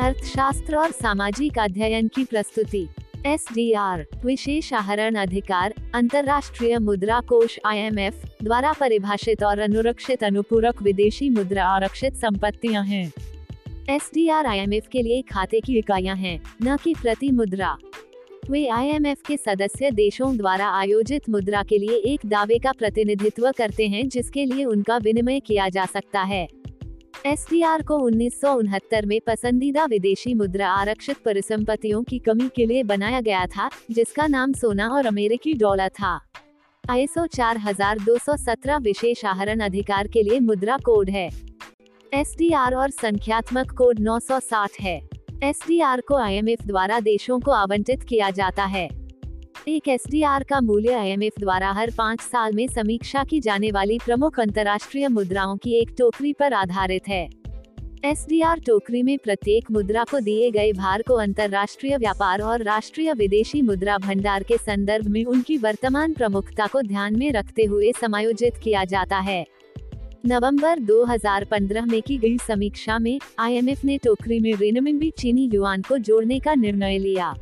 अर्थशास्त्र और सामाजिक अध्ययन की प्रस्तुति। एस डी आर विशेष आहरण अधिकार, अंतर्राष्ट्रीय मुद्रा कोष आई एम एफ़ द्वारा परिभाषित और अनुरक्षित अनुपूरक विदेशी मुद्रा आरक्षित संपत्तियाँ हैं। S D R I M F के लिए खाते की इकाइयाँ हैं, न कि प्रति मुद्रा। वे आईएमएफ के सदस्य देशों द्वारा आयोजित मुद्रा के लिए एक दावे का प्रतिनिधित्व करते हैं जिसके लिए उनका विनिमय किया जा सकता है। एस को उन्नीस सौ उनहत्तर में पसंदीदा विदेशी मुद्रा आरक्षित परिसंपत्तियों की कमी के लिए बनाया गया था, जिसका नाम सोना और अमेरिकी डॉलर था। आईएसओ 4217 विशेष आहरण अधिकार के लिए मुद्रा कोड है। एस और संख्यात्मक कोड 960 है। एस को आईएमएफ द्वारा देशों को आवंटित किया जाता है। एक SDR का मूल्य आईएमएफ द्वारा हर पाँच साल में समीक्षा की जाने वाली प्रमुख अंतर्राष्ट्रीय मुद्राओं की एक टोकरी पर आधारित है। एसडीआर टोकरी में प्रत्येक मुद्रा को दिए गए भार को अंतर्राष्ट्रीय व्यापार और राष्ट्रीय विदेशी मुद्रा भंडार के संदर्भ में उनकी वर्तमान प्रमुखता को ध्यान में रखते हुए समायोजित किया जाता है। नवंबर 2015 में की गई समीक्षा में आईएमएफ ने टोकरी में रेनमिनबी चीनी युआन को जोड़ने का निर्णय लिया।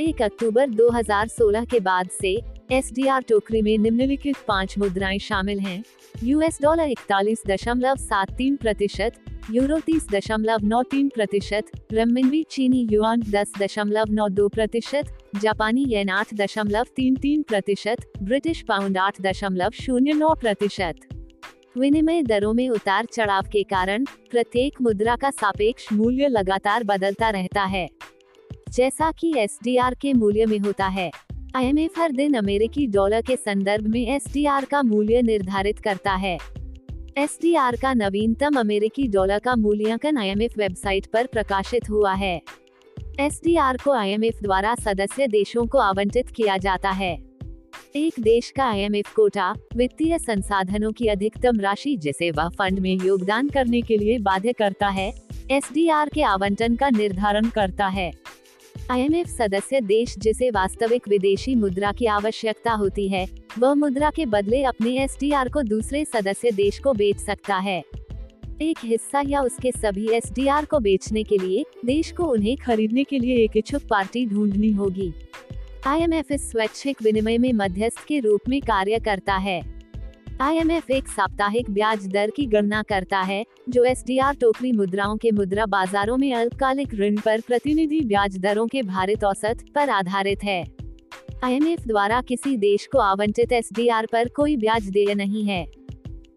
एक अक्टूबर 2016 के बाद से एसडीआर टोकरी में निम्नलिखित पाँच मुद्राएँ शामिल हैं। यूएस डॉलर इकतालीस दशमलव सात तीन प्रतिशत यूरो तीस दशमलव नौ तीन प्रतिशत रमिनबी चीनी युआन दस दशमलव नौ दो प्रतिशत, जापानी येन आठ दशमलव तीन तीन प्रतिशत, ब्रिटिश पाउंड आठ दशमलव शून्य नौ प्रतिशत। विनिमय दरों में उतार चढ़ाव के कारण, प्रत्येक मुद्रा का सापेक्ष मूल्य लगातार बदलता रहता है। जैसा कि एसडीआर के मूल्य में होता है। आईएमएफ हर दिन अमेरिकी डॉलर के संदर्भ में एसडीआर का मूल्य निर्धारित करता है। एसडीआर का नवीनतम अमेरिकी डॉलर का मूल्यांकन आईएमएफ वेबसाइट पर प्रकाशित हुआ है। एसडीआर को आईएमएफ द्वारा सदस्य देशों को आवंटित किया जाता है। एक देश का आईएमएफ कोटा वित्तीय संसाधनों की अधिकतम राशि जिसे वह फंड में योगदान करने के लिए बाध्य करता है एसडीआर के आवंटन का निर्धारण करता है। आईएमएफ सदस्य देश जिसे वास्तविक विदेशी मुद्रा की आवश्यकता होती है, वह मुद्रा के बदले अपने एसडीआर को दूसरे सदस्य देश को बेच सकता है। एक हिस्सा या उसके सभी एसडीआर को बेचने के लिए देश को उन्हें खरीदने के लिए एक इच्छुक पार्टी ढूंढनी होगी। आईएमएफ इस स्वैच्छिक विनिमय में मध्यस्थ के रूप में कार्य करता है। आईएमएफ एक साप्ताहिक ब्याज दर की गणना करता है, जो एसडीआर टोकरी मुद्राओं के मुद्रा बाजारों में अल्पकालिक ऋण पर प्रतिनिधि ब्याज दरों के भारित औसत पर आधारित है। आईएमएफ द्वारा किसी देश को आवंटित एसडीआर पर कोई ब्याज देय नहीं है।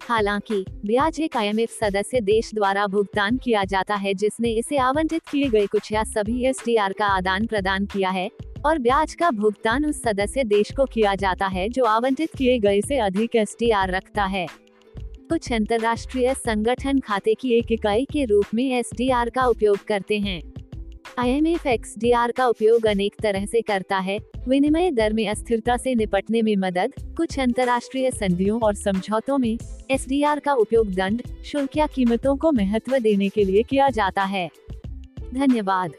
हालाँकि, ब्याज एक आईएमएफ सदस्य देश द्वारा भुगतान किया जाता है, जिसने इसे आवंटित किए गए कुछ या सभी एसडीआर का आदान प्रदान किया है और ब्याज का भुगतान उस सदस्य देश को किया जाता है जो आवंटित किए गए से अधिक एसडीआर रखता है। कुछ अंतर्राष्ट्रीय संगठन खाते की एक इकाई के रूप में एसडीआर का उपयोग करते हैं। I M F X D R का उपयोग अनेक तरह से करता है। विनिमय दर में अस्थिरता से निपटने में मदद, कुछ अंतर्राष्ट्रीय संधियों और समझौतों में एस डी आर का उपयोग दंड, शुल्क या कीमतों को महत्व देने के लिए किया जाता है। धन्यवाद।